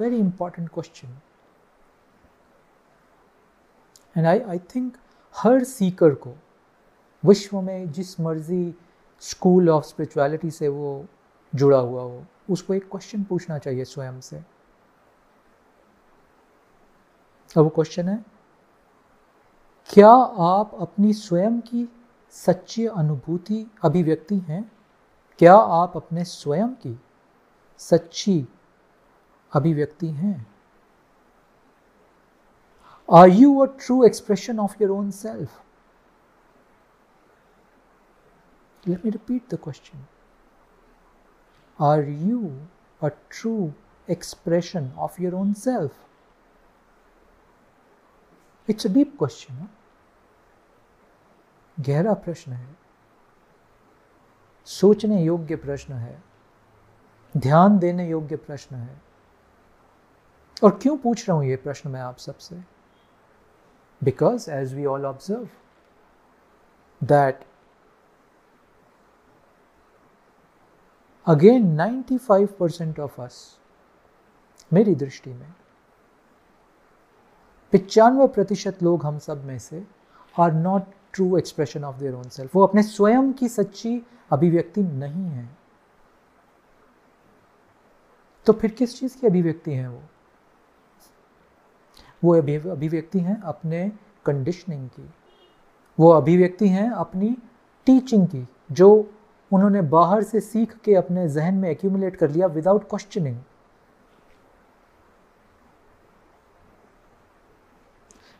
Very important question and I I think her seeker को, विश्व में जिस मर्ज़ी स्कूल ऑफ़ स्पिरिचुअलिटी से वो जुड़ा हुआ हो, उसको एक क्वेश्चन पूछना चाहिए स्वयं से। अब वो क्वेश्चन है, क्या आप अपनी स्वयं की सच्ची अनुभूति अभिव्यक्ति हैं? क्या आप अपने स्वयं की सच्ची अभिव्यक्ति हैं। Are you a true expression of your own self let me repeat the question are you a true expression of your own self it's a deep question गहरा प्रश्न है। सोचने योग्य प्रश्न है। ध्यान देने योग्य प्रश्न है। और क्यों पूछ रहा हूँ ये प्रश्न मैं आप सबसे? Because as we all observe that again 95 percent of us मेरी दृष्टि में पिचानवे प्रतिशत लोग हम सब में से are not true expression of their own self वो अपने स्वयं की सच्ची अभिव्यक्ति नहीं है। तो फिर किस चीज़ की अभिव्यक्ति है वो? वो अभिव्यक्ति हैं अपने कंडीशनिंग की। वो अभिव्यक्ति हैं अपनी टीचिंग की, जो उन्होंने बाहर से सीख के अपने जहन में एक्यूमुलेट कर लिया विदाउट क्वेश्चनिंग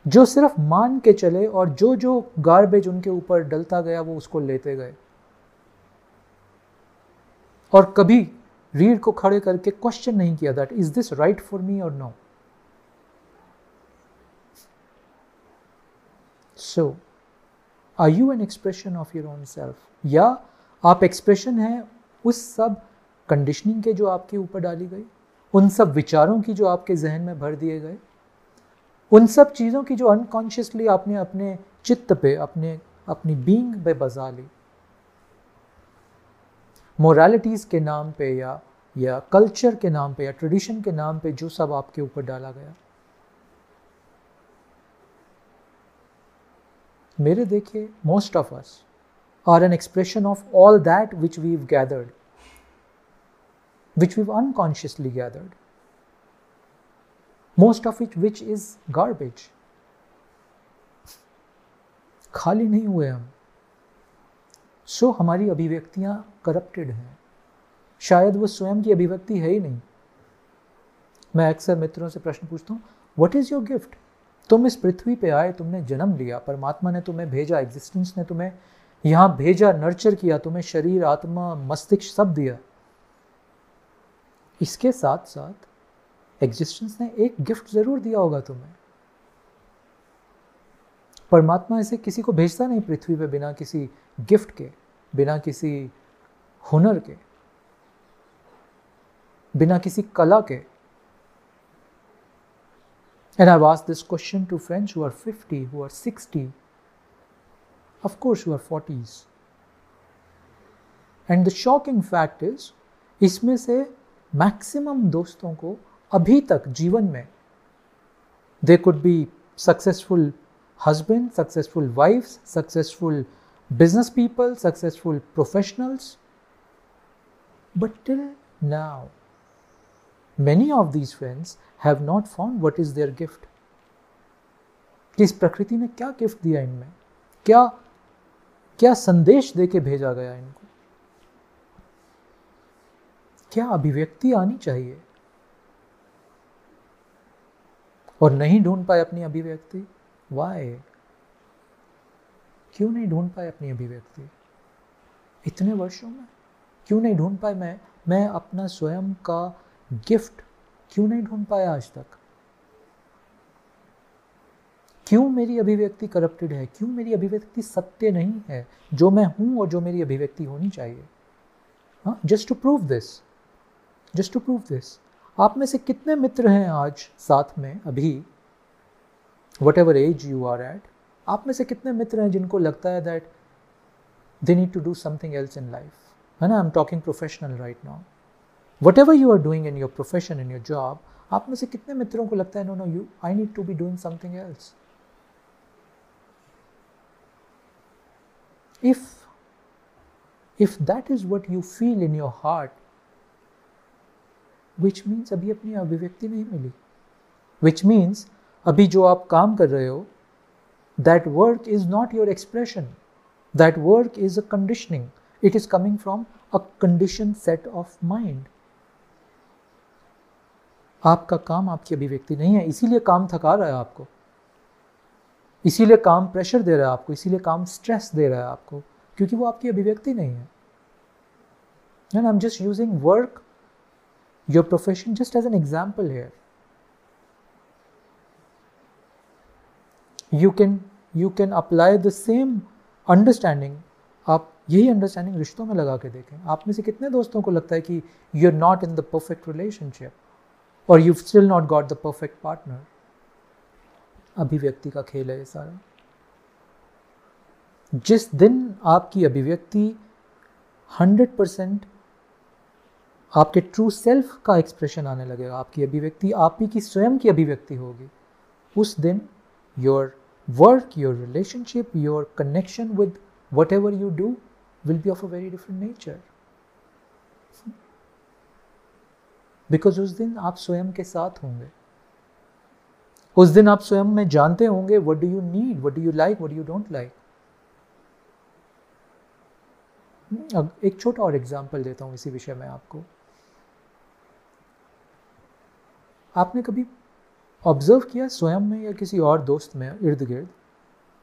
जो सिर्फ़ मान के चले और जो जो गार्बेज उनके ऊपर डलता गया, वो उसको लेते गए। और कभी रीढ़ को खड़े करके क्वेश्चन नहीं किया that is this right for me और no so are you an expression of your own self या आप एक्सप्रेशन हैं उस सब कंडीशनिंग के जो आपके ऊपर डाली गई? उन सब विचारों की जो आपके जहन में भर दिए गए? उन सब चीज़ों की जो अनकॉन्शियसली आपने अपने चित्त पे, अपने, अपनी बींग पे बजा ली? मोरालिटीज़ के नाम पे या या कल्चर के नाम पे या ट्रेडिशन के नाम पे जो सब आपके ऊपर डाला गया? मेरे देखे most of us are an expression of all that which we've gathered which we've unconsciously gathered most of each which is garbage खाली नहीं हुए हम। सो हमारी अभिव्यक्तियाँ करप्टेड हैं। शायद वो स्वयं की अभिव्यक्ति है ही नहीं। मैं अक्सर मित्रों से प्रश्न पूछता हूँ वट इज़ योर गिफ्ट तुम इस पृथ्वी पे आए, तुमने जन्म लिया, परमात्मा ने तुम्हें भेजा एग्जिस्टेंस ने तुम्हें यहाँ भेजा नर्चर किया, तुम्हें शरीर, आत्मा, मस्तिष्क सब दिया। इसके साथ साथ एग्जिस्टेंस ने एक गिफ्ट ज़रूर दिया होगा तुम्हें। परमात्मा ऐसे किसी को भेजता नहीं पृथ्वी पे बिना किसी गिफ्ट के, बिना किसी हुनर के, बिना किसी कला के। And I've asked this question to friends who are 50, who are 60, of course who are 40s. And the shocking fact is इसमें से मैक्सिमम दोस्तों को अभी तक जीवन में they could be successful husband, successful wives, successful business people, successful professionals. But till now, many of these friends have not found what is their gift. कि इस प्रकृति ने क्या गिफ्ट दिया इनमें? क्या क्या संदेश दे के भेजा गया इनको? क्या अभिव्यक्ति आनी चाहिए? और नहीं ढूंढ पाए अपनी अभिव्यक्ति? वाई क्यों नहीं ढूंढ पाए अपनी अभिव्यक्ति? इतने वर्षों में क्यों नहीं ढूंढ पाए? मैं मैं अपना स्वयं का गिफ्ट क्यों नहीं ढूंढ पाया आज तक? क्यों मेरी अभिव्यक्ति करप्टेड है? क्यों मेरी अभिव्यक्ति सत्य नहीं है? जो मैं हूँ और जो मेरी अभिव्यक्ति होनी चाहिए। Just to prove this just to prove this आप में से कितने मित्र हैं आज साथ में अभी? Whatever as you are at आप में से कितने मित्र हैं जिनको लगता है that they need to do something else in life है ना? I am talking professional right now whatever you are doing in your profession in your job आप में से कितने मित्रों को लगता है no no you I need to be doing something else if if that is what you feel in your heart which means अभी अपनी अभिव्यक्ति नहीं मिली विच मीन्स अभी जो आप काम कर रहे हो that work is not your expression that work is a conditioning it is coming from a condition set of mind आपका काम आपकी अभिव्यक्ति नहीं है, इसीलिए काम थका रहा है आपको। इसीलिए काम प्रेशर दे रहा है आपको, इसीलिए काम स्ट्रेस दे रहा है आपको, क्योंकि वो आपकी अभिव्यक्ति नहीं है। And I am just using work your profession just as an example here you can you can apply the same understanding आप यही अंडरस्टैंडिंग रिश्तों में लगा के देखें। आप में से कितने दोस्तों को लगता है कि you are not in the perfect relationship और you still not got the perfect partner अभिव्यक्ति का खेल है ये सारा जिस दिन आपकी अभिव्यक्ति 100 परसेंट आपके ट्रू सेल्फ का एक्सप्रेशन आने लगेगा, आपकी अभिव्यक्ति, आप ही की स्वयं की अभिव्यक्ति होगी, उस दिन your work your relationship your connection with whatever you do will be of a very different nature. Because उस दिन आप स्वयं के साथ होंगे। उस दिन आप स्वयं में जानते होंगे what do you need what do you like what you don't like अब एक छोटा और एग्ज़ाम्पल देता हूँ इसी विषय में आपको। आपने कभी ऑब्ज़र्व किया स्वयं में या किसी और दोस्त में इर्द गिर्द,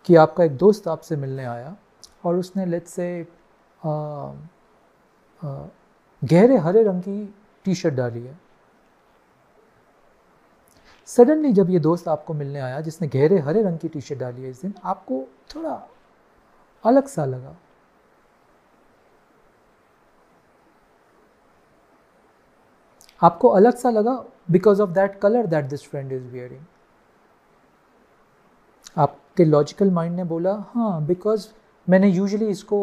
कि आपका एक दोस्त आपसे मिलने आया और उसने लेट से गहरे, हरे रंग की टी शर्ट डाली है। सडनली जब ये दोस्त आपको मिलने आया, जिसने गहरे हरे रंग की टी शर्ट डाली है इस दिन, आपको थोड़ा अलग सा लगा। आपको अलग सा लगा because of that colour that this friend is wearing आपके लॉजिकल माइंड ने बोला हाँ बिकॉज़ मैंने यूजली इसको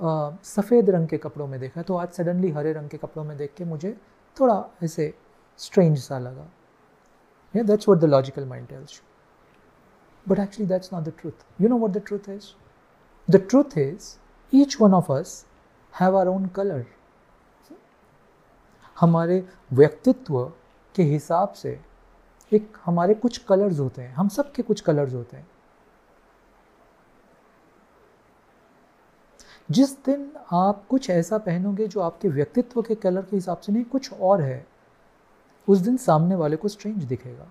सफ़ेद रंग के कपड़ों में देखा तो आज सडनली हरे रंग के कपड़ों में देख के मुझे थोड़ा ऐसे स्ट्रेंज सा लगा। या that's what the logical mind tells but actually that's not the truth you know what the truth is the truth is each one of us have our own colour हमारे व्यक्तित्व के हिसाब से एक हमारे कुछ कलर्स होते हैं। हम सब के कुछ कलर्स होते हैं। जिस दिन आप कुछ ऐसा पहनोगे जो आपके व्यक्तित्व के कलर के हिसाब से नहीं, कुछ और है, उस दिन सामने वाले को स्ट्रेंज दिखेगा।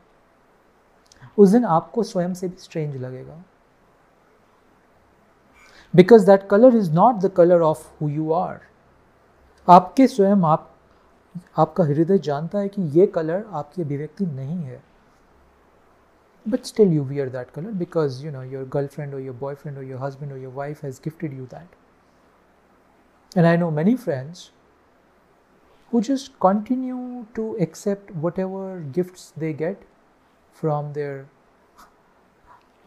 उस दिन आपको स्वयं से भी स्ट्रेंज लगेगा। Because that colour is not the colour of who you are आपके स्वयं आप, आपका हृदय जानता है कि ये कलर आपकी अभिव्यक्ति नहीं है। But still you wear that colour because you know your girlfriend और योर बॉयफ्रेंड और योर हस्बैंड और your wife has gifted you that And I know many friends who just continue to accept whatever gifts they get from their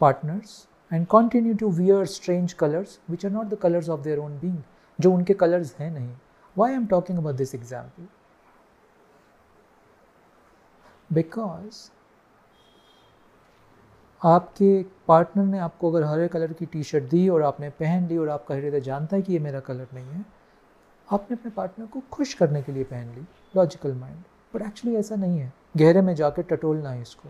partners and continue to wear strange colors which are not the colors of their own being जो उनके colors हैं नहीं why I'm talking about this example because आपके partner ने आपको अगर हरे colour की टी शर्ट दी और आपने पहन ली और आपका हृदय जानता है कि ये मेरा कलर नहीं है आपने अपने पार्टनर को खुश करने के लिए पहन ली लॉजिकल माइंड बट एक्चुअली ऐसा नहीं है. गहरे में जाकर टटोलना है इसको.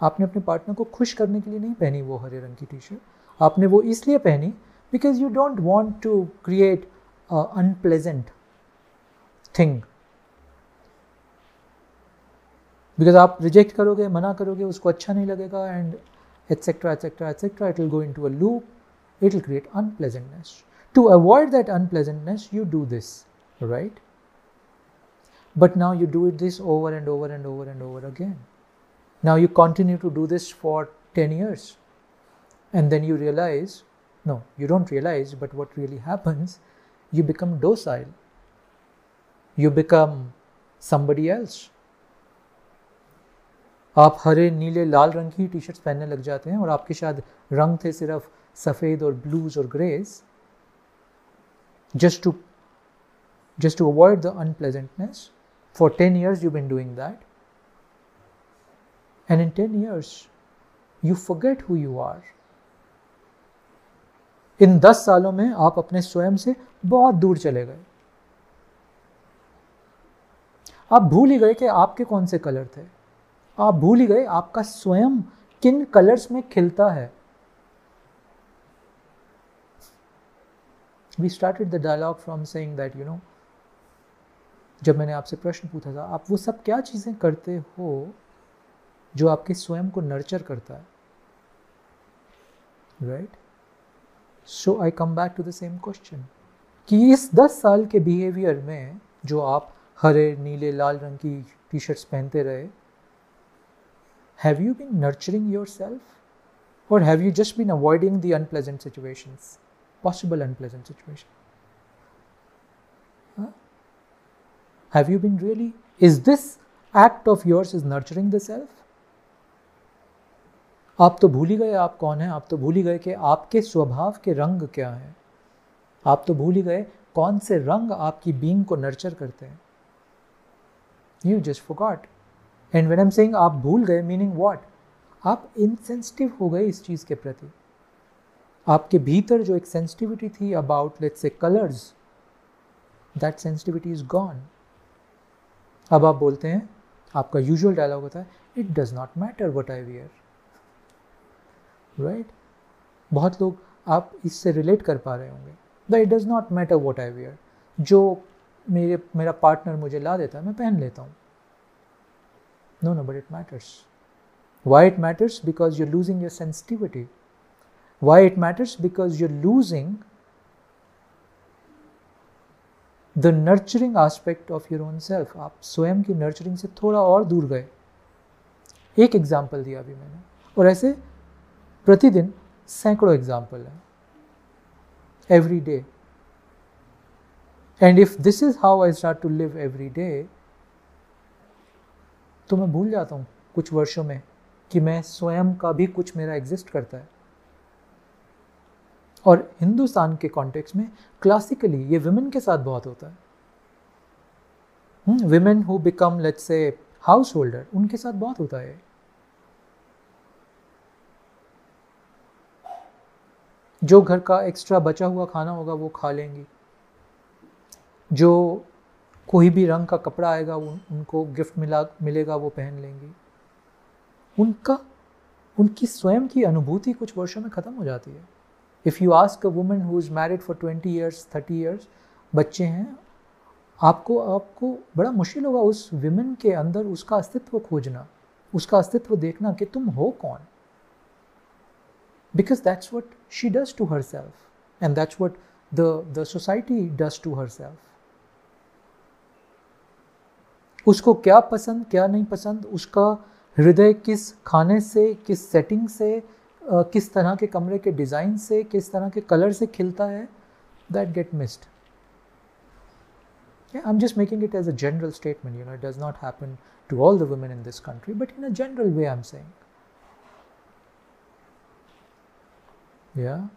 आपने अपने पार्टनर को खुश करने के लिए नहीं पहनी वो हरे रंग की टी शर्ट आपने वो इसलिए पहनी because you don't want to create unpleasant thing because आप रिजेक्ट करोगे, मना करोगे, उसको अच्छा नहीं लगेगा and etcetera etcetera etcetera it will go into a loop it will create unpleasantness To avoid that unpleasantness, you do this, right? But now you do it this over and over and over and over again. Now you continue to do this for 10 years. And then you realize, no, you don't realize, but what really happens, you become docile. You become somebody else. आप हरे नीले लाल रंग की T shirts पहनने लग जाते हैं और आपके शायद रंग थे सिर्फ सफ़ेद और ब्लूज और graze just to just to avoid the unpleasantness for 10 years you've been doing that And in 10 years, you forget who you are. इन 10 सालों में आप अपने स्वयं से बहुत दूर चले गए आप भूल ही गए कि आपके कौन से कलर थे आप भूल ही गए आपका स्वयं किन कलर्स में खिलता है we started the dialogue from saying that you know जब मैंने आपसे प्रश्न पूछा था, आप वो सब क्या चीज़ें करते हो जो आपके स्वयं को नर्चर करता है? Right so I come back to the same question कि इस दस साल के बिहेवियर में जो आप हरे, नीले, लाल रंग की टी शर्ट्स पहनते रहे have you been nurturing yourself और have you just been avoiding the unpleasant situations possible unpleasant situation. Huh? Have you been really? Is this act of yours is nurturing the self? आप तो भूल ही गए आप कौन हैं आप तो भूल ही गए कि आपके स्वभाव के रंग क्या हैं आप तो भूल ही गए कौन से रंग आपकी बींग को नर्चर करते हैं you just forgot and when I am saying आप भूल गए मीनिंग व्हाट आप इनसेंसिटिव हो गए इस चीज़ के प्रति आपके भीतर जो एक सेंसिटिविटी थी about let's say colours that sensitivity is gone अब आप बोलते हैं, आपका यूजुअल डायलॉग होता है it does not matter what I wear right बहुत लोग आप इससे रिलेट कर पा रहे होंगे। The it does not matter what I wear जो मेरे, मेरा पार्टनर मुझे ला देता है, मैं पहन लेता हूँ। No no but it matters why it matters because you losing your sensitivity Why it matters? Because you're losing the nurturing aspect of your own self आप स्वयं की नर्चरिंग से थोड़ा और दूर गए। एक एग्ज़ाम्पल दिया अभी मैंने। और ऐसे प्रतिदिन सैकड़ों एग्ज़ाम्पल हैं। Every day and if this is how I start to live every day तो मैं भूल जाता हूँ कुछ वर्षों में कि मैं स्वयं का भी कुछ मेरा एग्जिस्ट करता है। और हिंदुस्तान के कॉन्टेक्स्ट में क्लासिकली ये विमेन के साथ बहुत होता है। Women who become let's say householder उनके साथ बहुत होता है जो घर का एक्स्ट्रा बचा हुआ खाना होगा वो खा लेंगी। जो कोई भी रंग का कपड़ा आएगा वो उनको गिफ्ट मिला, मिलेगा, वो पहन लेंगी। उनका, उनकी स्वयं की अनुभूति कुछ वर्षों में ख़त्म हो जाती है। If you ask a woman who is married for twenty years thirty years बच्चे हैं, आपको आपको बड़ा मुश्किल होगा उस विमेन के अंदर उसका अस्तित्व खोजना, उसका अस्तित्व देखना कि तुम हो कौन? Because that's what she does to herself and that's what the the society does to herself उसको क्या पसंद, क्या नहीं पसंद, उसका हृदय किस खाने से, किस सेटिंग से किस तरह के कमरे के डिज़ाइन से किस तरह के कलर से खिलता है that get missed Yeah, I'm just making it as a general statement. You know, it does not happen to all the women in this country, but in a general way, I'm saying. Yeah.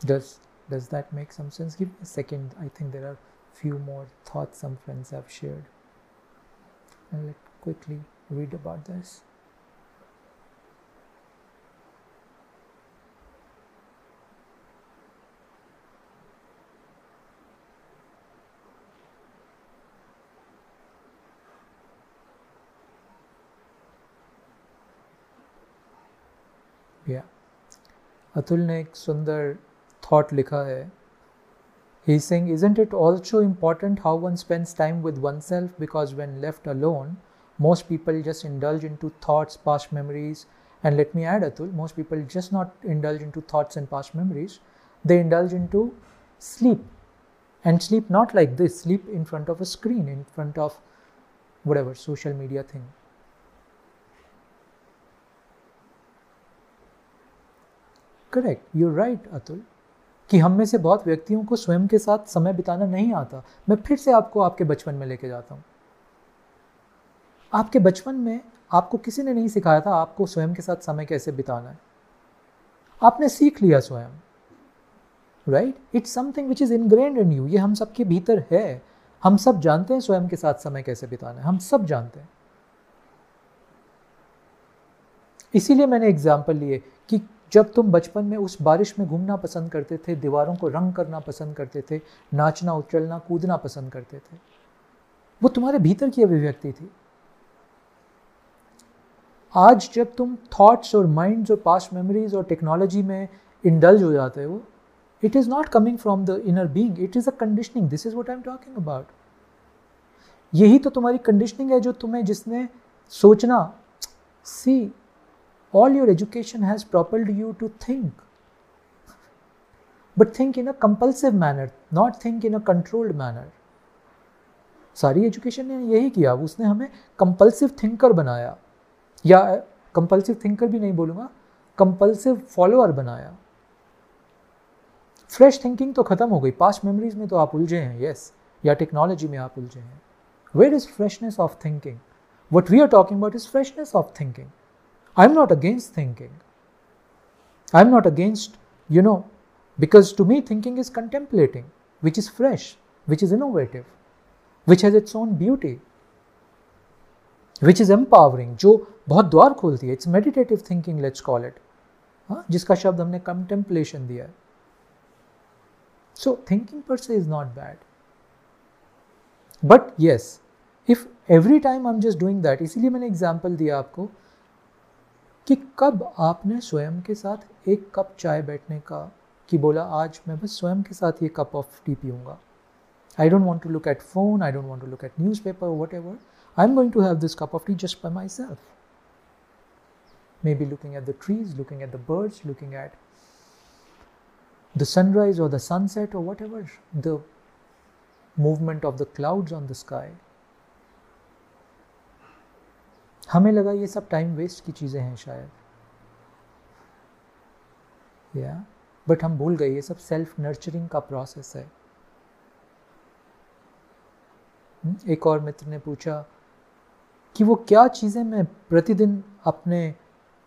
Does does that make some sense? Give me a second. I think there are few more thoughts some friends have shared. And let quickly read about this. Atul ने एक सुंदर thought लिखा है he saying isn't it also important how one spends time with oneself because when left alone most people just indulge into thoughts, past memories, and let me add, Atul, most people just not indulge into thoughts and past memories, they indulge into sleep. And sleep not like this, sleep in front of a screen, in front of whatever social media thing. Correct you right Atul कि हम में से बहुत व्यक्तियों को स्वयं के साथ समय बिताना नहीं आता। मैं फिर से आपको आपके बचपन में लेके जाता हूँ। आपके बचपन में आपको किसी ने नहीं सिखाया था आपको स्वयं के साथ समय कैसे बिताना है। आपने सीख लिया स्वयं। Right it's something which is ingrained in you ये हम सबके भीतर है। हम सब जानते हैं स्वयं के साथ समय कैसे बिताना है। हम सब जानते हैं। इसीलिए मैंने एग्ज़ाम्पल लिए कि जब तुम बचपन में उस बारिश में घूमना पसंद करते थे, दीवारों को रंग करना पसंद करते थे, नाचना, उछलना, कूदना पसंद करते थे, वो तुम्हारे भीतर की अभिव्यक्ति थी। आज जब तुम थॉट्स और माइंड्स और पास्ट मेमोरीज और टेक्नोलॉजी में इंडल्ज हो जाते हो it is not coming from the inner being it is a conditioning this is what I am talking about यही तो तुम्हारी कंडीशनिंग है जो तुम्हें, जिसने सोचना सी all your education has propelled you to think. But think in a compulsive manner, not think in a controlled manner. सारी एजुकेशन ने यही किया उसने हमें कंपल्सिव थिंकर बनाया. या कंपल्सिव थिंकर भी नहीं बोलूँगा कंपल्सिव फॉलोअर बनाया. फ्रेश थिंकिंग तो ख़त्म हो गई. पास्ट मेमोरीज में तो आप उलझे हैं यस या टेक्नोलॉजी में आप उलझे हैं. Where is freshness of thinking what we are talking about is freshness of thinking I'm not against thinking. I'm not against, you know, because to me, thinking is contemplating, which is fresh, which is innovative, which has its own beauty, which is empowering, जो बहुत द्वार खोलती है it's meditative thinking let's call it हाँ जिसका शब्द हमने contemplation दिया है so thinking per se is not bad but yes if every time I am just doing that इसीलिए मैंने एग्जाम्पल दिया आपको कि कब आपने स्वयं के साथ एक कप चाय बैठने का कि बोला आज मैं बस स्वयं के साथ ये कप ऑफ़ टी पीऊँगा. I don't want to look at phone I don't want to look at newspaper whatever I am going to have this cup of tea just by myself maybe looking at the trees, looking at the birds, looking at the sunrise or the sunset or whatever, the movement of the clouds on the sky. हमें लगा ये सब time waste की चीज़ें हैं शायद। या but हम भूल गए ये सब सेल्फ नर्चरिंग का प्रोसेस है। हम्म, एक और मित्र ने पूछा कि वो क्या चीज़ें मैं प्रतिदिन अपने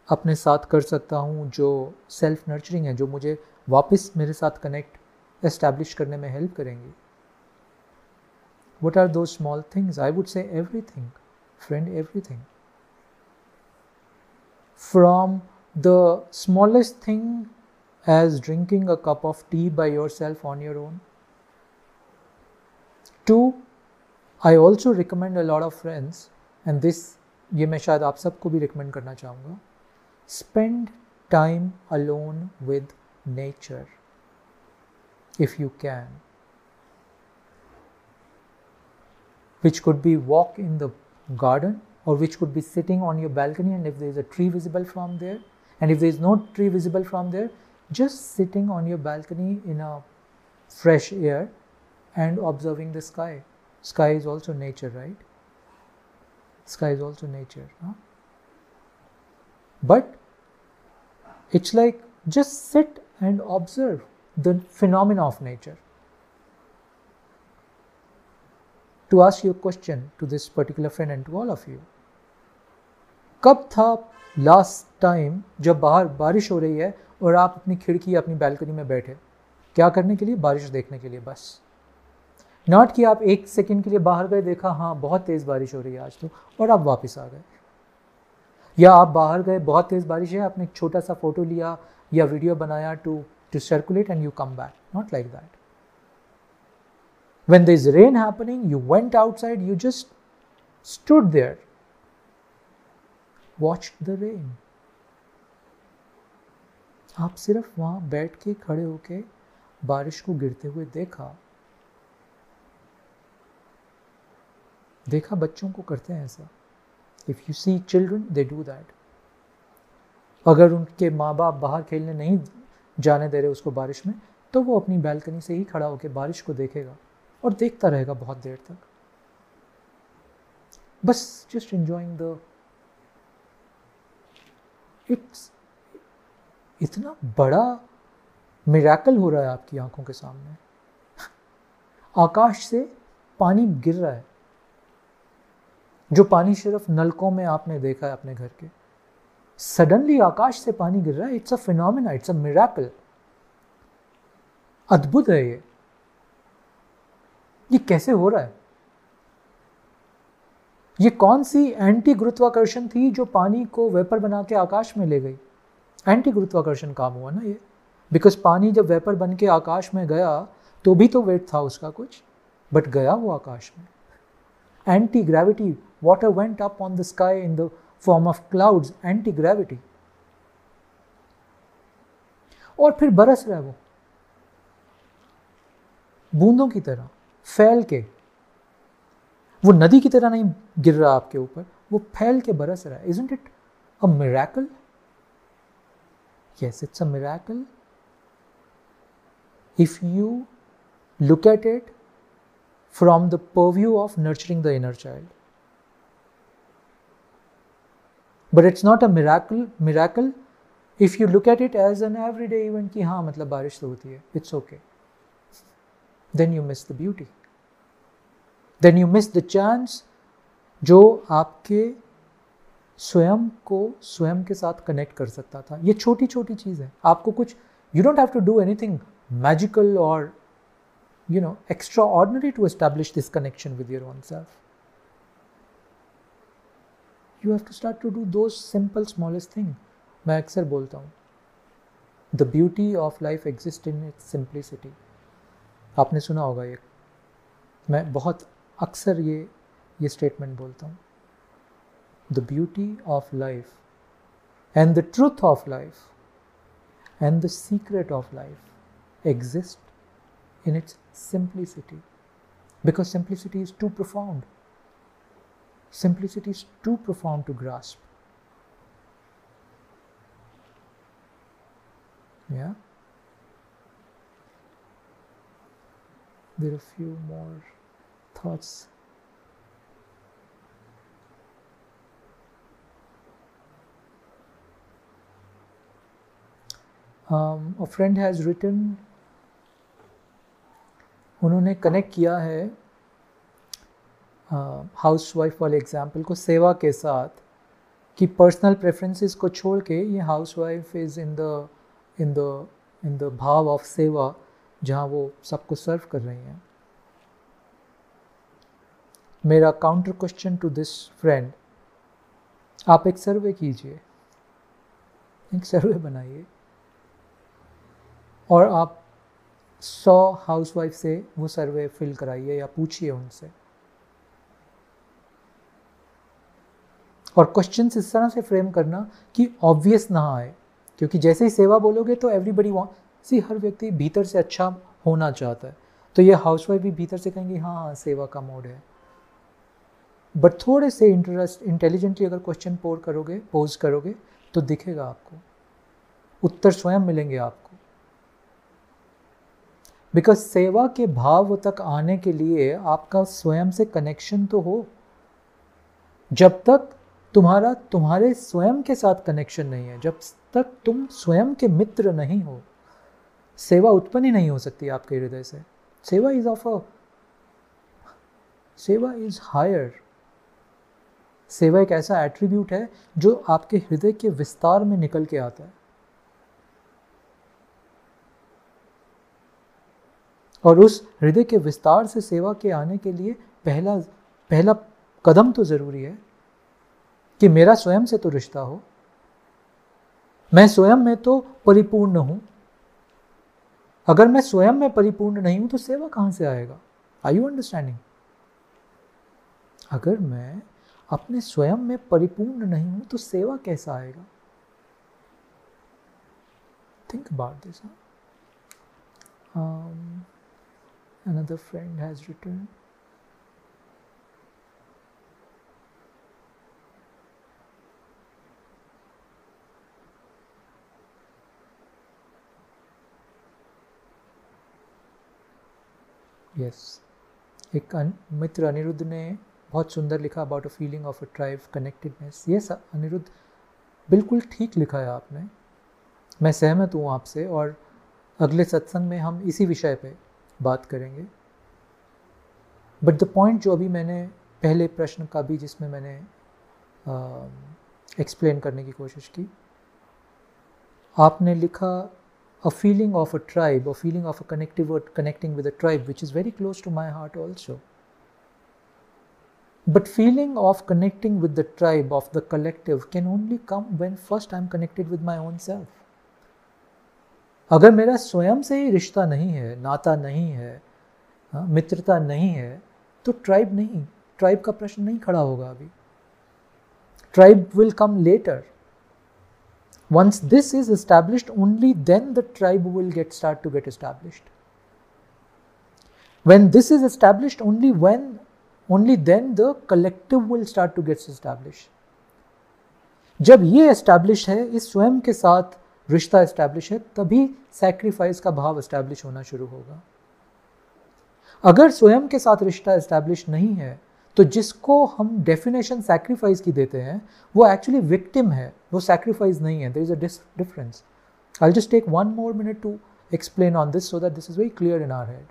अपने साथ कर सकता हूँ जो सेल्फ नर्चरिंग है जो मुझे वापस मेरे साथ कनेक्ट एस्टैब्लिश करने में हेल्प करेंगी? What are though small things I would say everything friend everything from the smallest thing as drinking a cup of tea by yourself on your own to I also recommend a lot of friends and this ये मैं शायद आप सबको भी recommend करना चाहूँगा spend time alone with nature if you can which could be walk in the garden or which could be sitting on your balcony and if there is a tree visible from there and if there is no tree visible from there just sitting on your balcony in a fresh air and observing the sky. Sky is also nature right? Sky is also nature huh? but it's like just sit and observe the phenomena of nature. To ask you a question to this particular friend and to all of you कब था last time जब बाहर बारिश हो रही है और आप अपनी खिड़की अपनी बैल्कनी में बैठे? क्या करने के लिए? बारिश देखने के लिए बस। नॉट कि आप एक सेकंड के लिए बाहर गए, देखा हाँ बहुत तेज़ बारिश हो रही है आज तो और आप वापस आ गए। या आप बाहर गए, बहुत तेज़ बारिश है, आपने एक छोटा सा फ़ोटो लिया या वीडियो बनाया to to circulate and you come back not like that when there is rain happening, you went outside, you just stood there. Watch the rain आप सिर्फ़ वहाँ बैठ के खड़े होके बारिश को गिरते हुए देखा। देखा बच्चों को करते हैं ऐसा। If you see children they do that अगर उनके माँ बाप बाहर खेलने नहीं जाने दे रहे उसको बारिश में तो वो अपनी बैल्कनी से ही खड़ा होकर बारिश को देखेगा और देखता रहेगा बहुत देर तक। बस जस्ट इंजॉइंग द इट्स इतना बड़ा मिराकल हो रहा है आपकी आँखों के सामने। आकाश से पानी गिर रहा है। जो पानी सिर्फ़ नलकों में आपने देखा है अपने घर के। सडनली आकाश से पानी गिर रहा है। It's a phenomena it's a miracle अद्भुत है ये। ये कैसे हो रहा है? ये कौन सी एंटी गुरुत्वाकर्षण थी जो पानी को वेपर बना के आकाश में ले गई? एंटी गुरुत्वाकर्षण काम हुआ ना ये। बिकॉज़ पानी जब वेपर बन के आकाश में गया तो भी तो वेट था उसका कुछ बट गया वो आकाश में। Anti gravity water went up on the sky in the form of clouds anti gravity और फिर बरस रहा है वो। बूंदों की तरह, फैल के। वो नदी की तरह नहीं गिर रहा आपके ऊपर, वो फैल के बरस रहा है। Is it a miracle yes it's a miracle if you look at it from the purview of nurturing the inner child but it's not a miracle miracle if you look at it as an every day event कि हाँ मतलब बारिश तो होती है it's okay then you miss the beauty then you miss the chance जो आपके स्वयं को, स्वयं के साथ कनेक्ट कर सकता था। ये छोटी छोटी चीज़ है। आपको कुछ you don't have to do anything magical और you know extraordinary to establish this connection with your own self you have to start to do do simple smallest thing मैं अक्सर बोलता हूँ the beauty of life exist in its simplicity आपने सुना होगा ये। मैं बहुत अक्सर ये ये स्टेटमेंट बोलता हूँ the beauty of life and the truth of life and the secret of life exist in its simplicity because simplicity is too profound. Simplicity is too profound to grasp. Yeah. There are a few more thoughts. Um, a friend has written उन्होंने connect किया है house uh, wife वाले example को सेवा के साथ कि personal preferences को छोड़ के ये housewife is in the in the in the भाव ऑफ़ सेवा जहाँ वो सबको सर्व कर रही हैं मेरा counter question to this friend आप एक सर्वे कीजिए। एक सर्वे बनाइए। और आप सौ हाउसवाइफ से वो सर्वे फिल कराइए या पूछिए उनसे। और क्वेश्चन इस तरह से फ्रेम करना कि ऑब्वियस ना आए। क्योंकि जैसे ही सेवा बोलोगे तो एवरीबडी वॉन्ट सी हर व्यक्ति भीतर से अच्छा होना चाहता है। तो ये हाउसवाइफ भी भीतर से कहेंगे हाँ हाँ सेवा का मोड है। बट थोड़े से इंटरेस्ट इंटेलिजेंटली अगर क्वेश्चन पोर करोगे पोज करोगे तो दिखेगा आपको। उत्तर स्वयं मिलेंगे आपको। बिकॉज़ सेवा के भाव तक आने के लिए आपका स्वयं से कनेक्शन तो हो। जब तक तुम्हारा, तुम्हारे स्वयं के साथ कनेक्शन नहीं है, जब तक तुम स्वयं के मित्र नहीं हो, सेवा उत्पन्न ही नहीं हो सकती आपके हृदय से। सेवा इज़ ऑफ़ अ सेवा इज़ हायर सेवा एक ऐसा एट्रीब्यूट है जो आपके हृदय के विस्तार में निकल के आता है। और उस हृदय के विस्तार से सेवा के आने के लिए पहला पहला कदम तो ज़रूरी है कि मेरा स्वयं से तो रिश्ता हो। मैं स्वयं में तो परिपूर्ण हूँ। अगर मैं स्वयं में परिपूर्ण नहीं हूँ तो सेवा कहाँ से आएगा? आई यू अंडरस्टैंडिंग अगर मैं अपने स्वयं में परिपूर्ण नहीं हूँ तो सेवा कैसा आएगा? Think about this another friend has written yes. एक मित्र अनिरुद्ध ने बहुत सुंदर लिखा about a feeling of a tribe connectedness ये सब अनिरुद्ध, बिल्कुल ठीक लिखा है आपने। मैं सहमत हूँ आपसे और अगले सत्संग में हम इसी विषय पे बात करेंगे। बट द पॉइंट जो अभी मैंने, पहले प्रश्न का भी जिसमें मैंने एक्सप्लेन करने की कोशिश की। आपने लिखा a feeling of a tribe a feeling of a connective connecting with a tribe which is very close to my heart also But feeling of connecting with the tribe, of the collective, can only come when first I'm connected with my own self. अगर मेरा स्वयं से ही रिश्ता नहीं है नाता नहीं है हाँ, मित्रता नहीं है तो ट्राइब नहीं ट्राइब का प्रश्न नहीं खड़ा होगा अभी tribe will come later once this is established only then the tribe will get start to get established when this is established only when only then the collective will start to get established. जब ये establish है, इस स्वयं के साथ रिश्ता establish है, तभी सैक्रिफाइस का भाव एस्टैब्लिश होना शुरू होगा। अगर स्वयं के साथ रिश्ता एस्टैब्लिश नहीं है तो जिसको हम डेफिनेशन सैक्रिफाइस की देते हैं, वो एक्चुअली विक्टिम है, वो सैक्रिफाइस नहीं है। There is a difference I just take one more minute to explain on this so that this is very clear in our head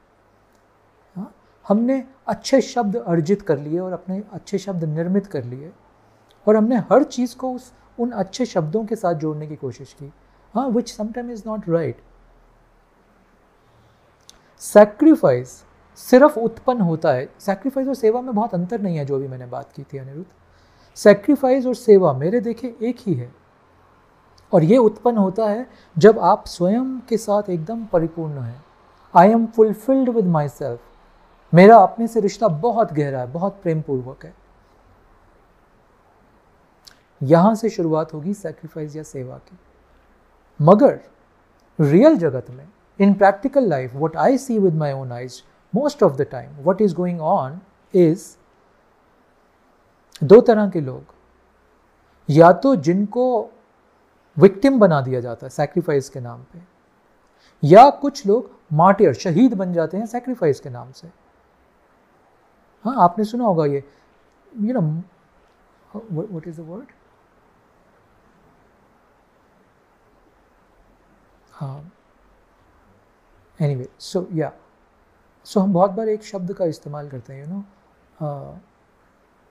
हमने अच्छे शब्द अर्जित कर लिए और अपने अच्छे शब्द निर्मित कर लिए और हमने हर चीज़ को उस, उन अच्छे शब्दों के साथ जोड़ने की कोशिश की। हाँ which sometime is not right sacrifice सिर्फ़ उत्पन्न होता है। सेक्रीफाइस और सेवा में बहुत अंतर नहीं है, जो भी मैंने बात की थी अनिरुद्ध। सेक्रीफाइस और सेवा मेरे देखे, एक ही है। और ये उत्पन्न होता है जब आप स्वयं के साथ एकदम परिपूर्ण हैं। I am fulfilled with myself मेरा अपने से रिश्ता बहुत गहरा है, बहुत प्रेम पूर्वक है। यहाँ से शुरुआत होगी सेक्रीफाइस या सेवा की। मगर रियल जगत में in practical life what I see with my own eyes most of the time what is going on is दो तरह के लोग, या तो जिनको विक्टिम बना दिया जाता है सैक्रिफाइस के नाम पे, या कुछ लोग मार्टियर, शहीद बन जाते हैं सैक्रिफाइस के नाम से। हाँ आपने सुना होगा ये। You know what is the word हाँ। एनी वे सो या सो हम बहुत बार एक शब्द का इस्तेमाल करते हैं you know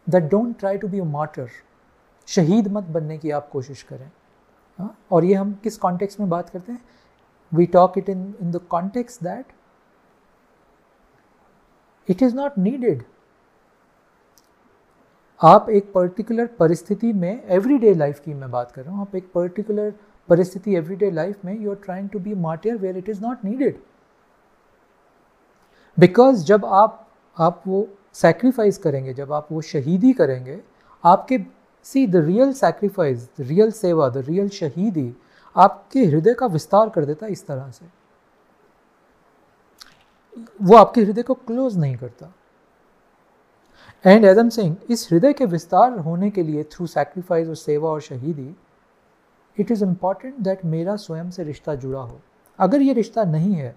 that don't try to be a martyr शहीद मत बनने की आप कोशिश करें। हाँ? और ये हम किस कॉन्टेक्स में बात करते हैं? We talk it in in the context that it is not needed आप एक पर्टिकुलर परिस्थिति में एवरीडे लाइफ की मैं बात कर रहा हूँ, आप एक पर्टिकुलर परिस्थिति एवरीडे लाइफ में you are trying to be martyr where it is not needed because जब आप आप वो सेक्रीफाइस करेंगे, जब आप वो शहीदी करेंगे, आपके see the real sacrifice the real सेवा द रियल शहीदी आपके हृदय का विस्तार कर देता है इस तरह से। वो आपके हृदय को क्लोज नहीं करता। एंड एज एम सिंह इस हृदय के विस्तार होने के लिए थ्रू सेक्रीफाइस और सेवा और शहीदी इट इज़ इंपॉर्टेंट दैट मेरा स्वयं से रिश्ता जुड़ा हो। अगर ये रिश्ता नहीं है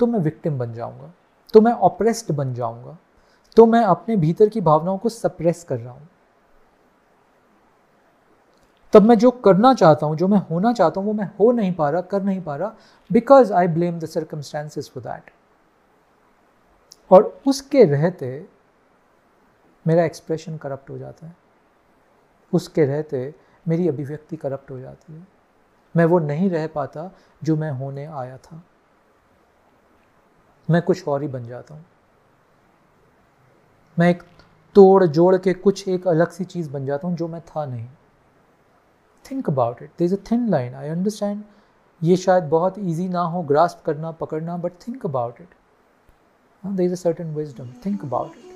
तो मैं विक्टिम बन जाऊँगा तो मैं ऑप्रेस्ड बन जाऊँगा तो मैं अपने भीतर की भावनाओं को सप्रेस कर रहा हूँ। तब मैं जो करना चाहता हूँ, जो मैं होना चाहता हूँ, वो मैं हो नहीं पा रहा, कर नहीं पा रहा because I blame the circumstances for that और उसके रहते मेरा एक्सप्रेशन करप्ट हो जाता है। उसके रहते मेरी अभिव्यक्ति करप्ट हो जाती है। मैं वो नहीं रह पाता जो मैं होने आया था। मैं कुछ और ही बन जाता हूँ। मैं एक तोड़ जोड़ के कुछ एक अलग सी चीज़ बन जाता हूँ जो मैं था नहीं। Think about it there is a thin line I understand ये शायद बहुत ईजी ना हो ग्रास्प करना, पकड़ना but think about it there is a certain wisdom think about it